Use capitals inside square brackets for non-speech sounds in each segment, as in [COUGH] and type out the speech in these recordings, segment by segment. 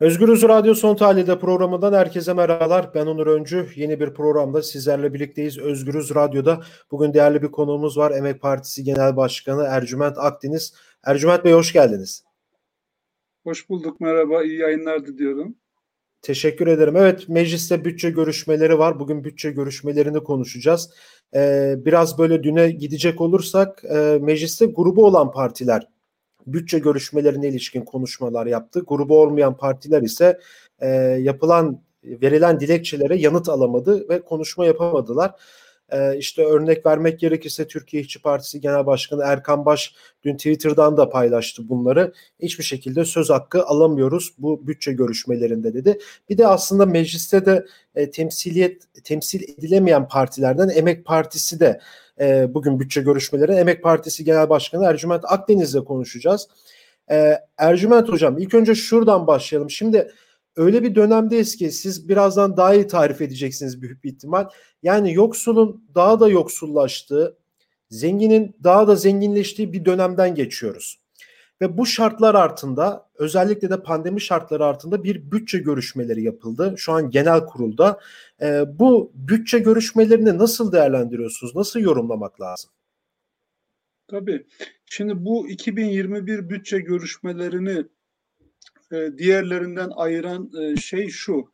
Özgürüz Radyo Son Tahlil'de programından herkese merhabalar. Ben Onur Öncü. Yeni bir programda sizlerle birlikteyiz. Özgürüz Radyo'da bugün değerli bir konuğumuz var. Emek Partisi Genel Başkanı Ercüment Akdeniz. Ercüment Bey hoş geldiniz. Hoş bulduk, merhaba. İyi yayınlar diliyorum. Teşekkür ederim. Evet, mecliste bütçe görüşmeleri var. Bugün bütçe görüşmelerini konuşacağız. Ee, biraz böyle düne gidecek olursak, e, mecliste grubu olan partiler bütçe görüşmelerine ilişkin konuşmalar yaptı. Grubu olmayan partiler ise e, yapılan verilen dilekçelere yanıt alamadı ve konuşma yapamadılar. Ee, işte örnek vermek gerekirse Türkiye İşçi Partisi Genel Başkanı Erkan Baş dün Twitter'dan da paylaştı bunları. Hiçbir şekilde söz hakkı alamıyoruz bu bütçe görüşmelerinde dedi. Bir de aslında mecliste de e, temsiliyet temsil edilemeyen partilerden Emek Partisi de e, bugün bütçe görüşmeleri Emek Partisi Genel Başkanı Ercüment Akdeniz'le konuşacağız. E, Ercüment Hocam ilk önce şuradan başlayalım. Şimdi öyle bir dönemdeyiz ki siz birazdan daha iyi tarif edeceksiniz büyük bir ihtimal. Yani yoksulun daha da yoksullaştığı, zenginin daha da zenginleştiği bir dönemden geçiyoruz. Ve bu şartlar altında özellikle de pandemi şartları altında bir bütçe görüşmeleri yapıldı. Şu an genel kurulda. E, bu bütçe görüşmelerini nasıl değerlendiriyorsunuz? Nasıl yorumlamak lazım? Tabii. Şimdi bu 2021 bütçe görüşmelerini e, diğerlerinden ayıran e, şey şu.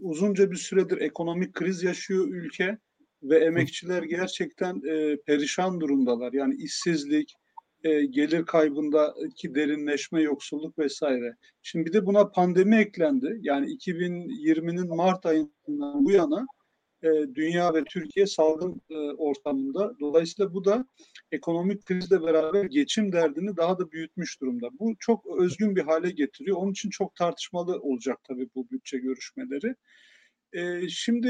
Uzunca bir süredir ekonomik kriz yaşıyor ülke ve emekçiler gerçekten e, perişan durumdalar. Yani işsizlik, gelir kaybındaki derinleşme, yoksulluk vesaire. Şimdi bir de buna pandemi eklendi. Yani 2020'nin Mart ayından bu yana e, dünya ve Türkiye salgın e, ortamında. Dolayısıyla bu da ekonomik krizle beraber geçim derdini daha da büyütmüş durumda. Bu çok özgün bir hale getiriyor. Onun için çok tartışmalı olacak tabii bu bütçe görüşmeleri. E, şimdi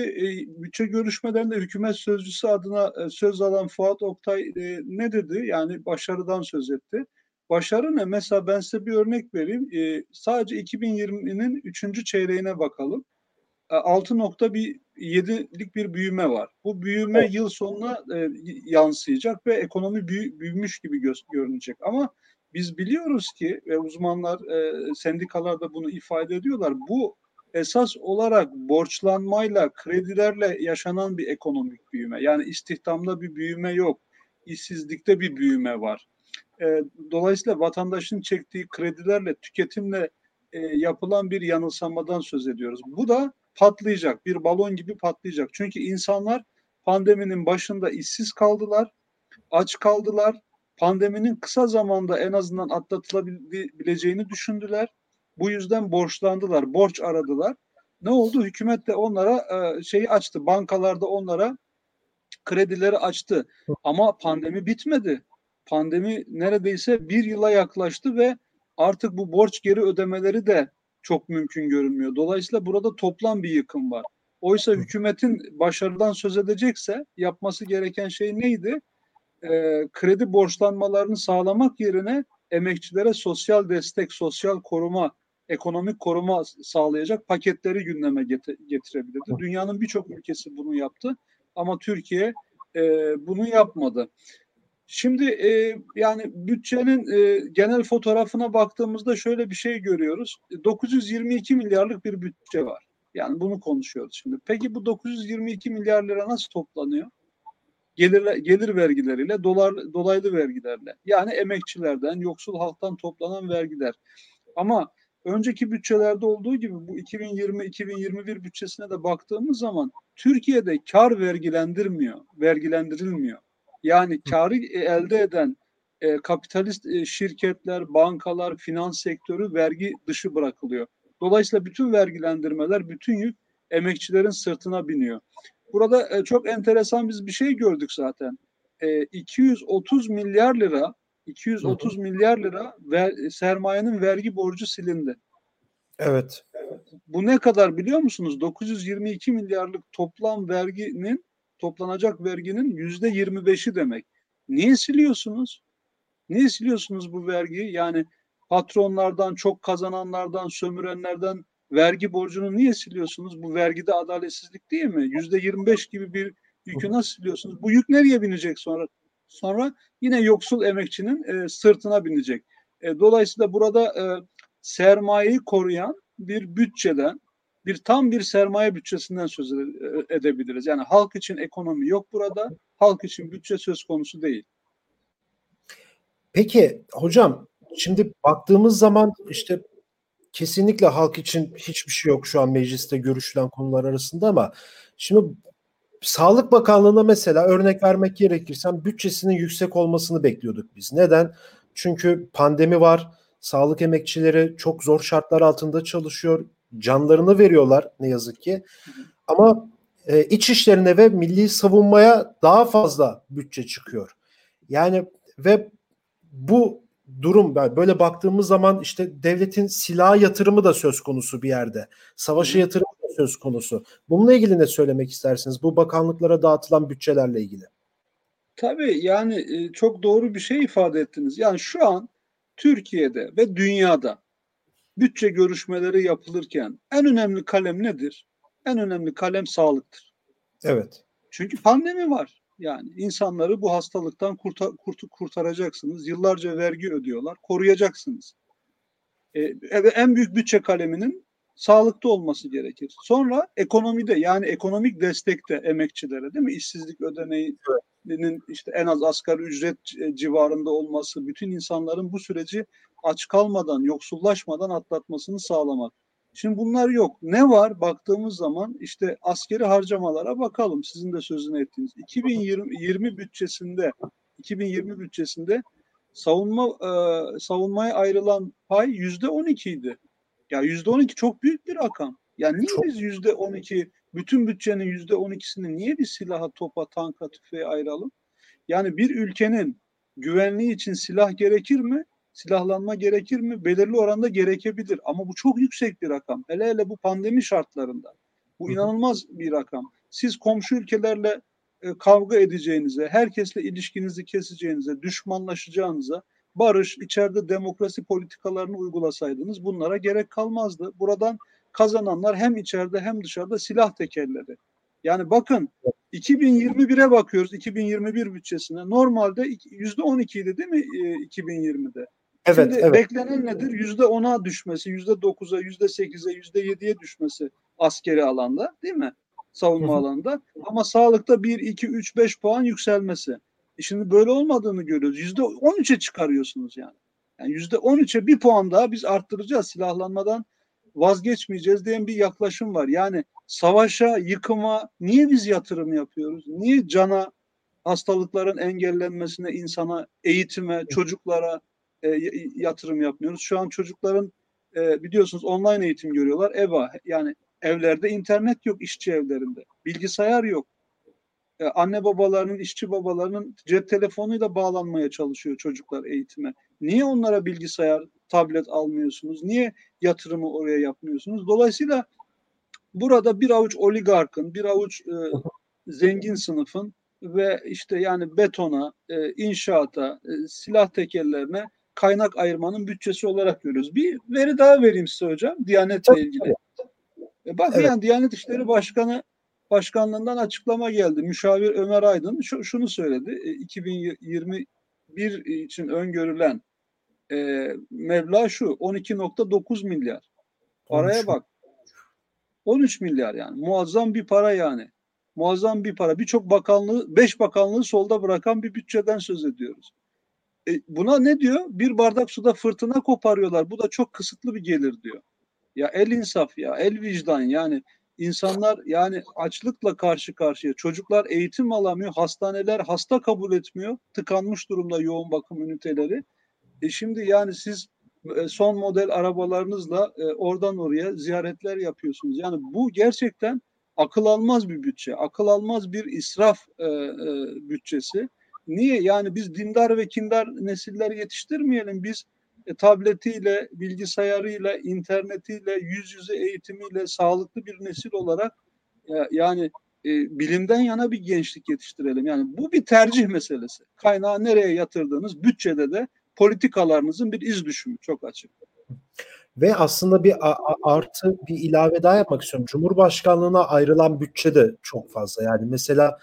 bütçe görüşmelerinde hükümet sözcüsü adına söz alan Fuat Oktay ne dedi? Yani başarıdan söz etti. Başarı ne? Mesela ben size bir örnek vereyim. Sadece 2020'nin 3. çeyreğine bakalım. 6.7'lik bir büyüme var. Bu büyüme yıl sonuna e, yansıyacak ve ekonomi büyü, büyümüş gibi gö- görünecek. Ama biz biliyoruz ki ve uzmanlar, e, sendikalar da bunu ifade ediyorlar. Bu esas olarak borçlanmayla, kredilerle yaşanan bir ekonomik büyüme. Yani istihdamda bir büyüme yok, işsizlikte bir büyüme var. E, dolayısıyla vatandaşın çektiği kredilerle, tüketimle e, yapılan bir yanılsamadan söz ediyoruz. Bu da patlayacak. Bir balon gibi patlayacak. Çünkü insanlar pandeminin başında işsiz kaldılar, aç kaldılar. Pandeminin kısa zamanda en azından atlatılabileceğini düşündüler. Bu yüzden borçlandılar, borç aradılar. Ne oldu? Hükümet de onlara e, şeyi açtı. Bankalarda onlara kredileri açtı. Ama pandemi bitmedi. Pandemi neredeyse bir yıla yaklaştı ve artık bu borç geri ödemeleri de çok mümkün görünmüyor. Dolayısıyla burada toplam bir yıkım var. Oysa hükümetin başarıdan söz edecekse yapması gereken şey neydi? Ee, kredi borçlanmalarını sağlamak yerine emekçilere sosyal destek, sosyal koruma, ekonomik koruma sağlayacak paketleri gündeme getirebilirdi. Dünyanın birçok ülkesi bunu yaptı ama Türkiye e, bunu yapmadı. Şimdi e, yani bütçenin e, genel fotoğrafına baktığımızda şöyle bir şey görüyoruz. 922 milyarlık bir bütçe var. Yani bunu konuşuyoruz şimdi. Peki bu 922 milyar lira nasıl toplanıyor? Gelir, gelir vergileriyle, dolar, dolaylı vergilerle. Yani emekçilerden, yoksul halktan toplanan vergiler. Ama önceki bütçelerde olduğu gibi bu 2020-2021 bütçesine de baktığımız zaman Türkiye'de kar vergilendirmiyor, vergilendirilmiyor. Yani karı e, elde eden e, kapitalist e, şirketler, bankalar, finans sektörü vergi dışı bırakılıyor. Dolayısıyla bütün vergilendirmeler, bütün yük emekçilerin sırtına biniyor. Burada e, çok enteresan biz bir şey gördük zaten. E, 230 milyar lira 230 milyar lira ver, sermayenin vergi borcu silindi. Evet. Bu ne kadar biliyor musunuz? 922 milyarlık toplam verginin toplanacak verginin yüzde 25'i demek. Niye siliyorsunuz? Niye siliyorsunuz bu vergiyi? Yani patronlardan, çok kazananlardan, sömürenlerden vergi borcunu niye siliyorsunuz? Bu vergide adaletsizlik değil mi? Yüzde 25 gibi bir yükü nasıl siliyorsunuz? Bu yük nereye binecek sonra? Sonra yine yoksul emekçinin e, sırtına binecek. E, dolayısıyla burada e, sermayeyi koruyan bir bütçeden bir tam bir sermaye bütçesinden söz edebiliriz. Yani halk için ekonomi yok burada. Halk için bütçe söz konusu değil. Peki hocam şimdi baktığımız zaman işte kesinlikle halk için hiçbir şey yok şu an mecliste görüşülen konular arasında ama şimdi Sağlık Bakanlığı'na mesela örnek vermek gerekirse bütçesinin yüksek olmasını bekliyorduk biz. Neden? Çünkü pandemi var. Sağlık emekçileri çok zor şartlar altında çalışıyor. Canlarını veriyorlar ne yazık ki. Ama e, iç işlerine ve milli savunmaya daha fazla bütçe çıkıyor. Yani ve bu durum böyle baktığımız zaman işte devletin silah yatırımı da söz konusu bir yerde. Savaşa yatırımı da söz konusu. Bununla ilgili ne söylemek istersiniz? Bu bakanlıklara dağıtılan bütçelerle ilgili. Tabii yani e, çok doğru bir şey ifade ettiniz. Yani şu an Türkiye'de ve dünyada bütçe görüşmeleri yapılırken en önemli kalem nedir? En önemli kalem sağlıktır. Evet. Çünkü pandemi var. Yani insanları bu hastalıktan kurtar, kurt, kurtaracaksınız. Yıllarca vergi ödüyorlar. Koruyacaksınız. Ee, en büyük bütçe kaleminin sağlıkta olması gerekir. Sonra ekonomide yani ekonomik destekte emekçilere değil mi? İşsizlik ödeneğinin işte en az asgari ücret civarında olması, bütün insanların bu süreci aç kalmadan, yoksullaşmadan atlatmasını sağlamak. Şimdi bunlar yok. Ne var baktığımız zaman işte askeri harcamalara bakalım. Sizin de sözünü ettiğiniz 2020 bütçesinde 2020 bütçesinde savunma e, savunmaya ayrılan pay yüzde 12 idi. Ya yüzde 12 çok büyük bir rakam. Yani niye çok... biz yüzde 12 bütün bütçenin yüzde 12'sini niye bir silaha, topa, tanka, tüfeğe ayıralım? Yani bir ülkenin güvenliği için silah gerekir mi? Silahlanma gerekir mi? Belirli oranda gerekebilir ama bu çok yüksek bir rakam. Hele hele bu pandemi şartlarında. Bu inanılmaz bir rakam. Siz komşu ülkelerle e, kavga edeceğinize, herkesle ilişkinizi keseceğinize, düşmanlaşacağınıza, barış, içeride demokrasi politikalarını uygulasaydınız bunlara gerek kalmazdı. Buradan kazananlar hem içeride hem dışarıda silah tekerleri. Yani bakın 2021'e bakıyoruz 2021 bütçesine. Normalde %12 idi değil mi 2020'de? Evet, Şimdi evet. beklenen nedir? Yüzde ona düşmesi, yüzde dokuza, yüzde sekize, yüzde yediye düşmesi askeri alanda değil mi? Savunma alanında. Ama sağlıkta bir, iki, üç, beş puan yükselmesi. E şimdi böyle olmadığını görüyoruz. Yüzde on üçe çıkarıyorsunuz yani. Yani yüzde on üçe bir puan daha biz arttıracağız. Silahlanmadan vazgeçmeyeceğiz diyen bir yaklaşım var. Yani savaşa, yıkıma niye biz yatırım yapıyoruz? Niye cana, hastalıkların engellenmesine, insana, eğitime, çocuklara, e, yatırım yapmıyoruz. Şu an çocukların e, biliyorsunuz online eğitim görüyorlar. EVA yani evlerde internet yok işçi evlerinde. Bilgisayar yok. E, anne babalarının, işçi babalarının cep telefonuyla bağlanmaya çalışıyor çocuklar eğitime. Niye onlara bilgisayar, tablet almıyorsunuz? Niye yatırımı oraya yapmıyorsunuz? Dolayısıyla burada bir avuç oligarkın, bir avuç e, zengin sınıfın ve işte yani betona, e, inşaata, e, silah tekerlerine kaynak ayırmanın bütçesi olarak görüyoruz. Bir veri daha vereyim size hocam Diyanet'le ilgili. E bak evet. yani Diyanet İşleri Başkanı Başkanlığından açıklama geldi. Müşavir Ömer Aydın şu, şunu söyledi. E, 2021 için öngörülen e, meblağ şu 12.9 milyar. Paraya 13. bak. 13 milyar yani. Muazzam bir para yani. Muazzam bir para. Birçok bakanlığı, beş bakanlığı solda bırakan bir bütçeden söz ediyoruz. E, buna ne diyor? Bir bardak suda fırtına koparıyorlar. Bu da çok kısıtlı bir gelir diyor. Ya el insaf ya, el vicdan yani insanlar yani açlıkla karşı karşıya. Çocuklar eğitim alamıyor, hastaneler hasta kabul etmiyor. Tıkanmış durumda yoğun bakım üniteleri. E şimdi yani siz e, son model arabalarınızla e, oradan oraya ziyaretler yapıyorsunuz. Yani bu gerçekten akıl almaz bir bütçe, akıl almaz bir israf e, bütçesi. Niye? Yani biz dindar ve kindar nesiller yetiştirmeyelim. Biz e, tabletiyle, bilgisayarıyla, internetiyle, yüz yüze eğitimiyle sağlıklı bir nesil olarak e, yani e, bilimden yana bir gençlik yetiştirelim. Yani bu bir tercih meselesi. Kaynağı nereye yatırdığınız bütçede de politikalarınızın bir iz düşümü çok açık. Ve aslında bir artı bir ilave daha yapmak istiyorum. Cumhurbaşkanlığına ayrılan bütçe de çok fazla. Yani mesela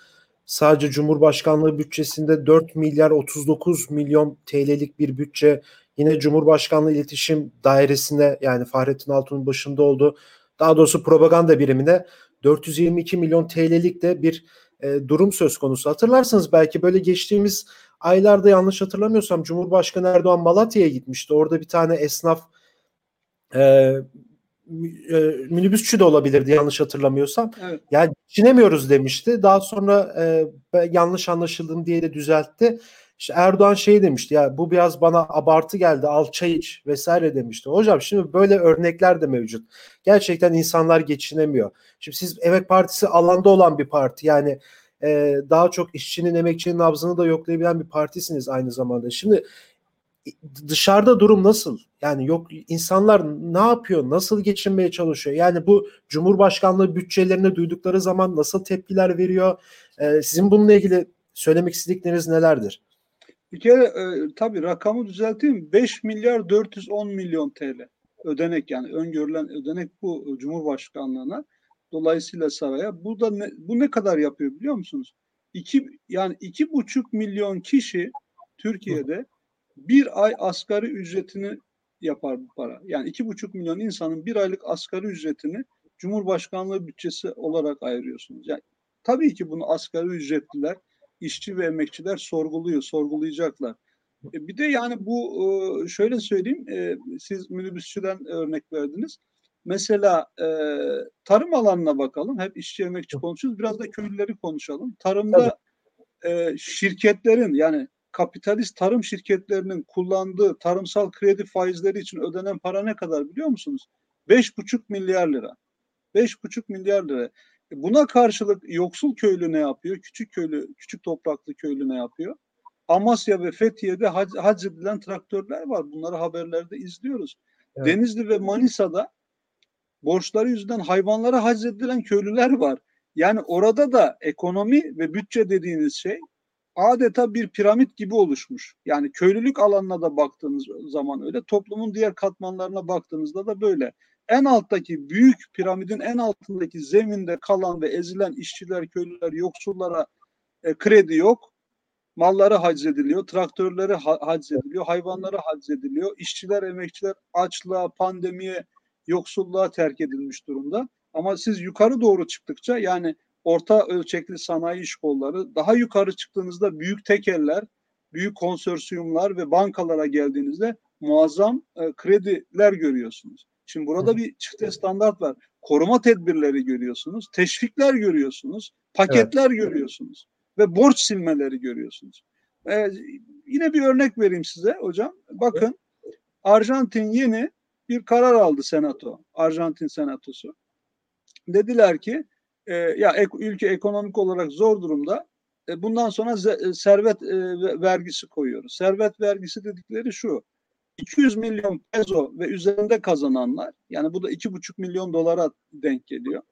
sadece Cumhurbaşkanlığı bütçesinde 4 milyar 39 milyon TL'lik bir bütçe yine Cumhurbaşkanlığı İletişim Dairesi'ne yani Fahrettin Altun'un başında olduğu daha doğrusu propaganda birimine 422 milyon TL'lik de bir e, durum söz konusu. Hatırlarsınız belki böyle geçtiğimiz aylarda yanlış hatırlamıyorsam Cumhurbaşkanı Erdoğan Malatya'ya gitmişti. Orada bir tane esnaf e, e, minibüsçü de olabilirdi yanlış hatırlamıyorsam. Evet. Yani geçinemiyoruz demişti. Daha sonra e, yanlış anlaşıldım diye de düzeltti. İşte Erdoğan şey demişti ya bu biraz bana abartı geldi al çay iç vesaire demişti. Hocam şimdi böyle örnekler de mevcut. Gerçekten insanlar geçinemiyor. Şimdi siz Emek Partisi alanda olan bir parti yani e, daha çok işçinin emekçinin nabzını da yoklayabilen bir partisiniz aynı zamanda. Şimdi dışarıda durum nasıl? Yani yok insanlar ne yapıyor? Nasıl geçinmeye çalışıyor? Yani bu Cumhurbaşkanlığı bütçelerini duydukları zaman nasıl tepkiler veriyor? Ee, sizin bununla ilgili söylemek istedikleriniz nelerdir? Bir kere e, tabii rakamı düzelteyim. 5 milyar 410 milyon TL ödenek yani öngörülen ödenek bu Cumhurbaşkanlığına. Dolayısıyla saraya. Bu da ne, bu ne kadar yapıyor biliyor musunuz? İki, yani iki buçuk milyon kişi Türkiye'de bir ay asgari ücretini yapar bu para. Yani iki buçuk milyon insanın bir aylık asgari ücretini Cumhurbaşkanlığı bütçesi olarak ayırıyorsunuz. Yani tabii ki bunu asgari ücretliler işçi ve emekçiler sorguluyor, sorgulayacaklar. E, bir de yani bu e, şöyle söyleyeyim, e, siz minibüsçüden örnek verdiniz. Mesela tarım alanına bakalım. Hep işçi emekçi konuşuyoruz. Biraz da köylüleri konuşalım. Tarımda şirketlerin yani kapitalist tarım şirketlerinin kullandığı tarımsal kredi faizleri için ödenen para ne kadar biliyor musunuz? 5,5 milyar lira. 5,5 milyar lira. Buna karşılık yoksul köylü ne yapıyor? Küçük köylü, küçük topraklı köylü ne yapıyor? Amasya ve Fethiye'de hac, hac edilen traktörler var. Bunları haberlerde izliyoruz. Evet. Denizli ve Manisa'da borçları yüzünden hayvanlara hac edilen köylüler var. Yani orada da ekonomi ve bütçe dediğiniz şey adeta bir piramit gibi oluşmuş. Yani köylülük alanına da baktığınız zaman öyle, toplumun diğer katmanlarına baktığınızda da böyle en alttaki büyük piramidin en altındaki zeminde kalan ve ezilen işçiler, köylüler, yoksullara e, kredi yok. Malları haczediliyor, traktörleri ha haczediliyor, hayvanları haczediliyor. İşçiler, emekçiler açlığa, pandemiye, yoksulluğa terk edilmiş durumda. Ama siz yukarı doğru çıktıkça yani orta ölçekli sanayi iş kolları daha yukarı çıktığınızda büyük tekeller, büyük konsorsiyumlar ve bankalara geldiğinizde muazzam e, krediler görüyorsunuz. Şimdi burada bir çifte standart var. Koruma tedbirleri görüyorsunuz, teşvikler görüyorsunuz, paketler evet. görüyorsunuz ve borç silmeleri görüyorsunuz. Ee, yine bir örnek vereyim size hocam. Bakın Arjantin yeni bir karar aldı senato, Arjantin senatosu. Dediler ki e, ya ek, ülke ekonomik olarak zor durumda. E, bundan sonra z- servet e, vergisi koyuyoruz. Servet vergisi dedikleri şu. 200 milyon peso ve üzerinde kazananlar yani bu da 2,5 milyon dolara denk geliyor.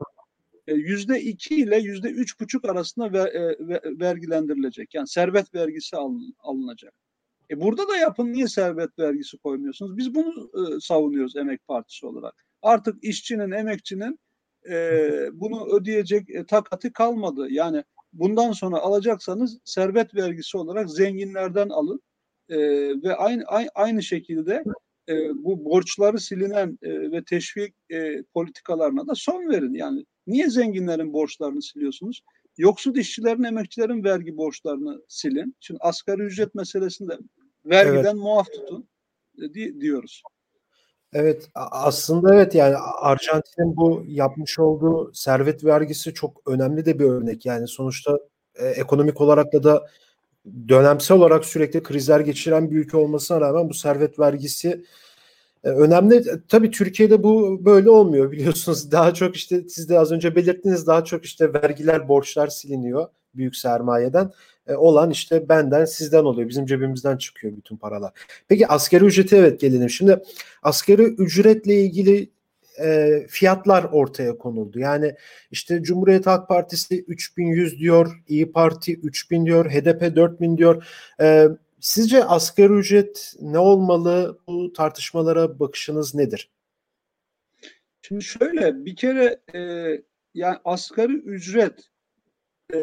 E, yüzde iki ile yüzde üç buçuk arasında ver, e, vergilendirilecek. Yani servet vergisi alın, alınacak. E burada da yapın niye servet vergisi koymuyorsunuz? Biz bunu e, savunuyoruz Emek Partisi olarak. Artık işçinin, emekçinin e, bunu ödeyecek e, takati kalmadı. Yani bundan sonra alacaksanız servet vergisi olarak zenginlerden alın e, ve aynı aynı şekilde e, bu borçları silinen e, ve teşvik e, politikalarına da son verin. Yani niye zenginlerin borçlarını siliyorsunuz? Yoksul işçilerin, emekçilerin vergi borçlarını silin. Şimdi asgari ücret meselesinde vergiden evet. muaf tutun e, di, diyoruz. Evet aslında evet yani Arjantin'in bu yapmış olduğu servet vergisi çok önemli de bir örnek. Yani sonuçta e, ekonomik olarak da da dönemsel olarak sürekli krizler geçiren bir ülke olmasına rağmen bu servet vergisi e, önemli. E, tabii Türkiye'de bu böyle olmuyor biliyorsunuz. [LAUGHS] Daha çok işte siz de az önce belirttiniz daha çok işte vergiler, borçlar siliniyor büyük sermayeden. E, olan işte benden sizden oluyor. Bizim cebimizden çıkıyor bütün paralar. Peki askeri ücreti evet gelelim. Şimdi askeri ücretle ilgili e, fiyatlar ortaya konuldu. Yani işte Cumhuriyet Halk Partisi 3100 diyor, İyi Parti 3000 diyor, HDP 4000 diyor. E, sizce asgari ücret ne olmalı? Bu tartışmalara bakışınız nedir? Şimdi şöyle bir kere e, yani asgari ücret e,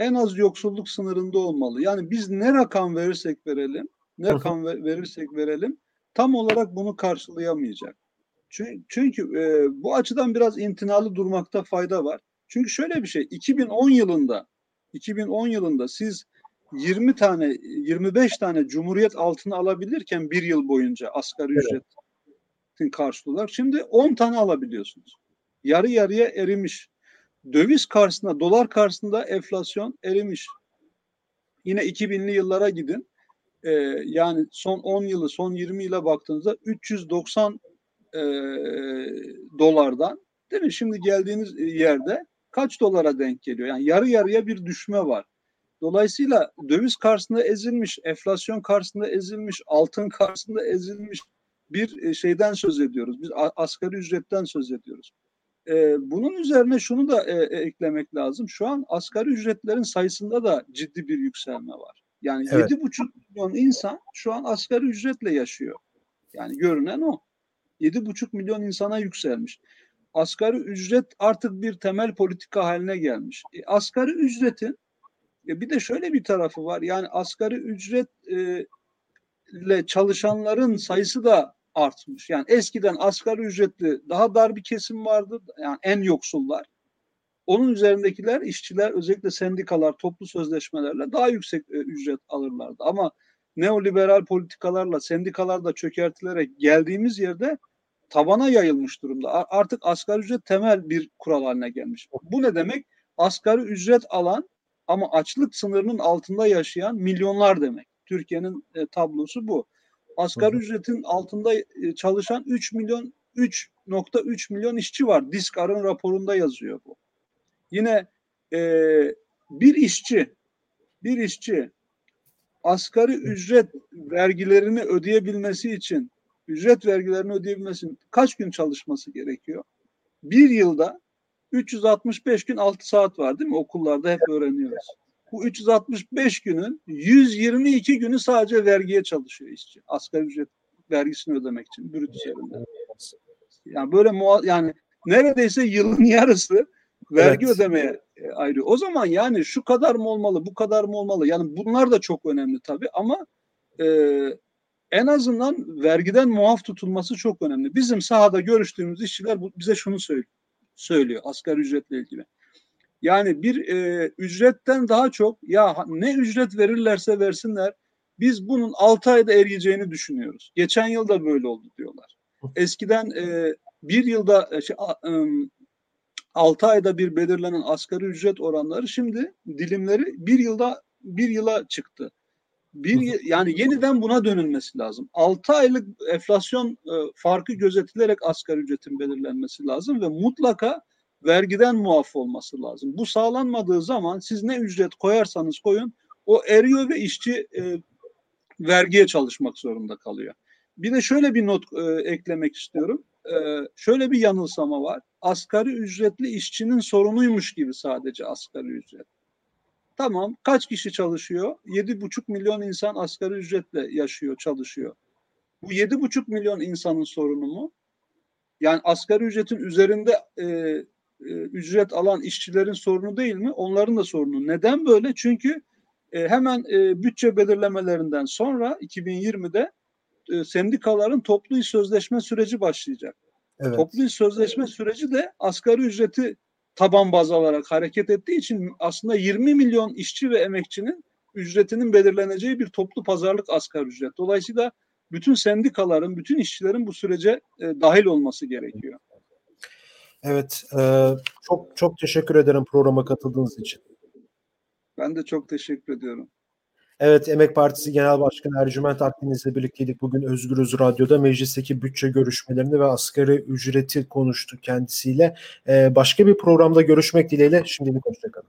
en az yoksulluk sınırında olmalı. Yani biz ne rakam verirsek verelim, ne rakam verirsek verelim tam olarak bunu karşılayamayacak. Çünkü, çünkü e, bu açıdan biraz intinalı durmakta fayda var. Çünkü şöyle bir şey 2010 yılında 2010 yılında siz 20 tane 25 tane cumhuriyet altını alabilirken bir yıl boyunca asgari evet. ücretin karşılığı olarak şimdi 10 tane alabiliyorsunuz. Yarı yarıya erimiş. Döviz karşısında, dolar karşısında enflasyon erimiş. Yine 2000'li yıllara gidin. Ee, yani son 10 yılı, son 20 yıla baktığınızda 390 e, dolardan değil mi? Şimdi geldiğiniz yerde kaç dolara denk geliyor? Yani yarı yarıya bir düşme var. Dolayısıyla döviz karşısında ezilmiş, enflasyon karşısında ezilmiş, altın karşısında ezilmiş bir e, şeyden söz ediyoruz. Biz asgari ücretten söz ediyoruz. Ee, bunun üzerine şunu da e, e, eklemek lazım. Şu an asgari ücretlerin sayısında da ciddi bir yükselme var. Yani evet. 7,5 milyon insan şu an asgari ücretle yaşıyor. Yani görünen o. 7,5 milyon insana yükselmiş. Asgari ücret artık bir temel politika haline gelmiş. E, asgari ücretin e, bir de şöyle bir tarafı var. Yani asgari ücretle e, çalışanların sayısı da artmış. Yani eskiden asgari ücretli daha dar bir kesim vardı. Yani en yoksullar. Onun üzerindekiler işçiler özellikle sendikalar toplu sözleşmelerle daha yüksek e, ücret alırlardı. Ama neoliberal politikalarla sendikalar da çökertilerek geldiğimiz yerde tabana yayılmış durumda. Artık asgari ücret temel bir kural haline gelmiş. Bu ne demek? Asgari ücret alan ama açlık sınırının altında yaşayan milyonlar demek. Türkiye'nin e, tablosu bu. Asgari ücretin altında e, çalışan 3 milyon 3.3 milyon işçi var. Diskar'ın raporunda yazıyor bu. Yine e, bir işçi bir işçi asgari ücret vergilerini ödeyebilmesi için ücret vergilerini ödeyebilmesi için kaç gün çalışması gerekiyor? Bir yılda 365 gün 6 saat var değil mi? Okullarda hep öğreniyoruz. Bu 365 günün 122 günü sadece vergiye çalışıyor işçi. Asgari ücret vergisini ödemek için brüt üzerinden. Yani böyle yani neredeyse yılın yarısı vergi evet. ödemeye e, ayrı. O zaman yani şu kadar mı olmalı, bu kadar mı olmalı? Yani bunlar da çok önemli tabii ama e, en azından vergiden muaf tutulması çok önemli. Bizim sahada görüştüğümüz işçiler bu, bize şunu söylüyor, söylüyor asgari ücretle ilgili. Yani bir e, ücretten daha çok ya ne ücret verirlerse versinler biz bunun 6 ayda eriyeceğini düşünüyoruz. Geçen yıl da böyle oldu diyorlar. Eskiden e, bir yılda e, şey, e, 6 ayda bir belirlenen asgari ücret oranları şimdi dilimleri bir yılda bir yıla çıktı. Bir yani yeniden buna dönülmesi lazım. 6 aylık enflasyon e, farkı gözetilerek asgari ücretin belirlenmesi lazım ve mutlaka vergiden muaf olması lazım. Bu sağlanmadığı zaman siz ne ücret koyarsanız koyun o eriyor ve işçi e, vergiye çalışmak zorunda kalıyor. Bir de şöyle bir not e, eklemek istiyorum. E, şöyle bir yanılsama var. Asgari ücretli işçinin sorunuymuş gibi sadece asgari ücret. Tamam kaç kişi çalışıyor? 7,5 milyon insan asgari ücretle yaşıyor, çalışıyor. Bu 7,5 milyon insanın sorunu mu? Yani asgari ücretin üzerinde e, e, ücret alan işçilerin sorunu değil mi? Onların da sorunu. Neden böyle? Çünkü e, hemen e, bütçe belirlemelerinden sonra 2020'de e, sendikaların toplu iş sözleşme süreci başlayacak. Evet. Toplu iş sözleşme süreci de asgari ücreti taban baz alarak hareket ettiği için aslında 20 milyon işçi ve emekçinin ücretinin belirleneceği bir toplu pazarlık asgari ücret. Dolayısıyla bütün sendikaların, bütün işçilerin bu sürece e, dahil olması gerekiyor. Evet, e, çok çok teşekkür ederim programa katıldığınız için. Ben de çok teşekkür ediyorum. Evet, Emek Partisi Genel Başkanı Ercüment Akdeniz'le birlikteydik. Bugün Özgürüz Radyo'da meclisteki bütçe görüşmelerini ve asgari ücreti konuştuk kendisiyle. Ee, başka bir programda görüşmek dileğiyle. Şimdilik hoşçakalın.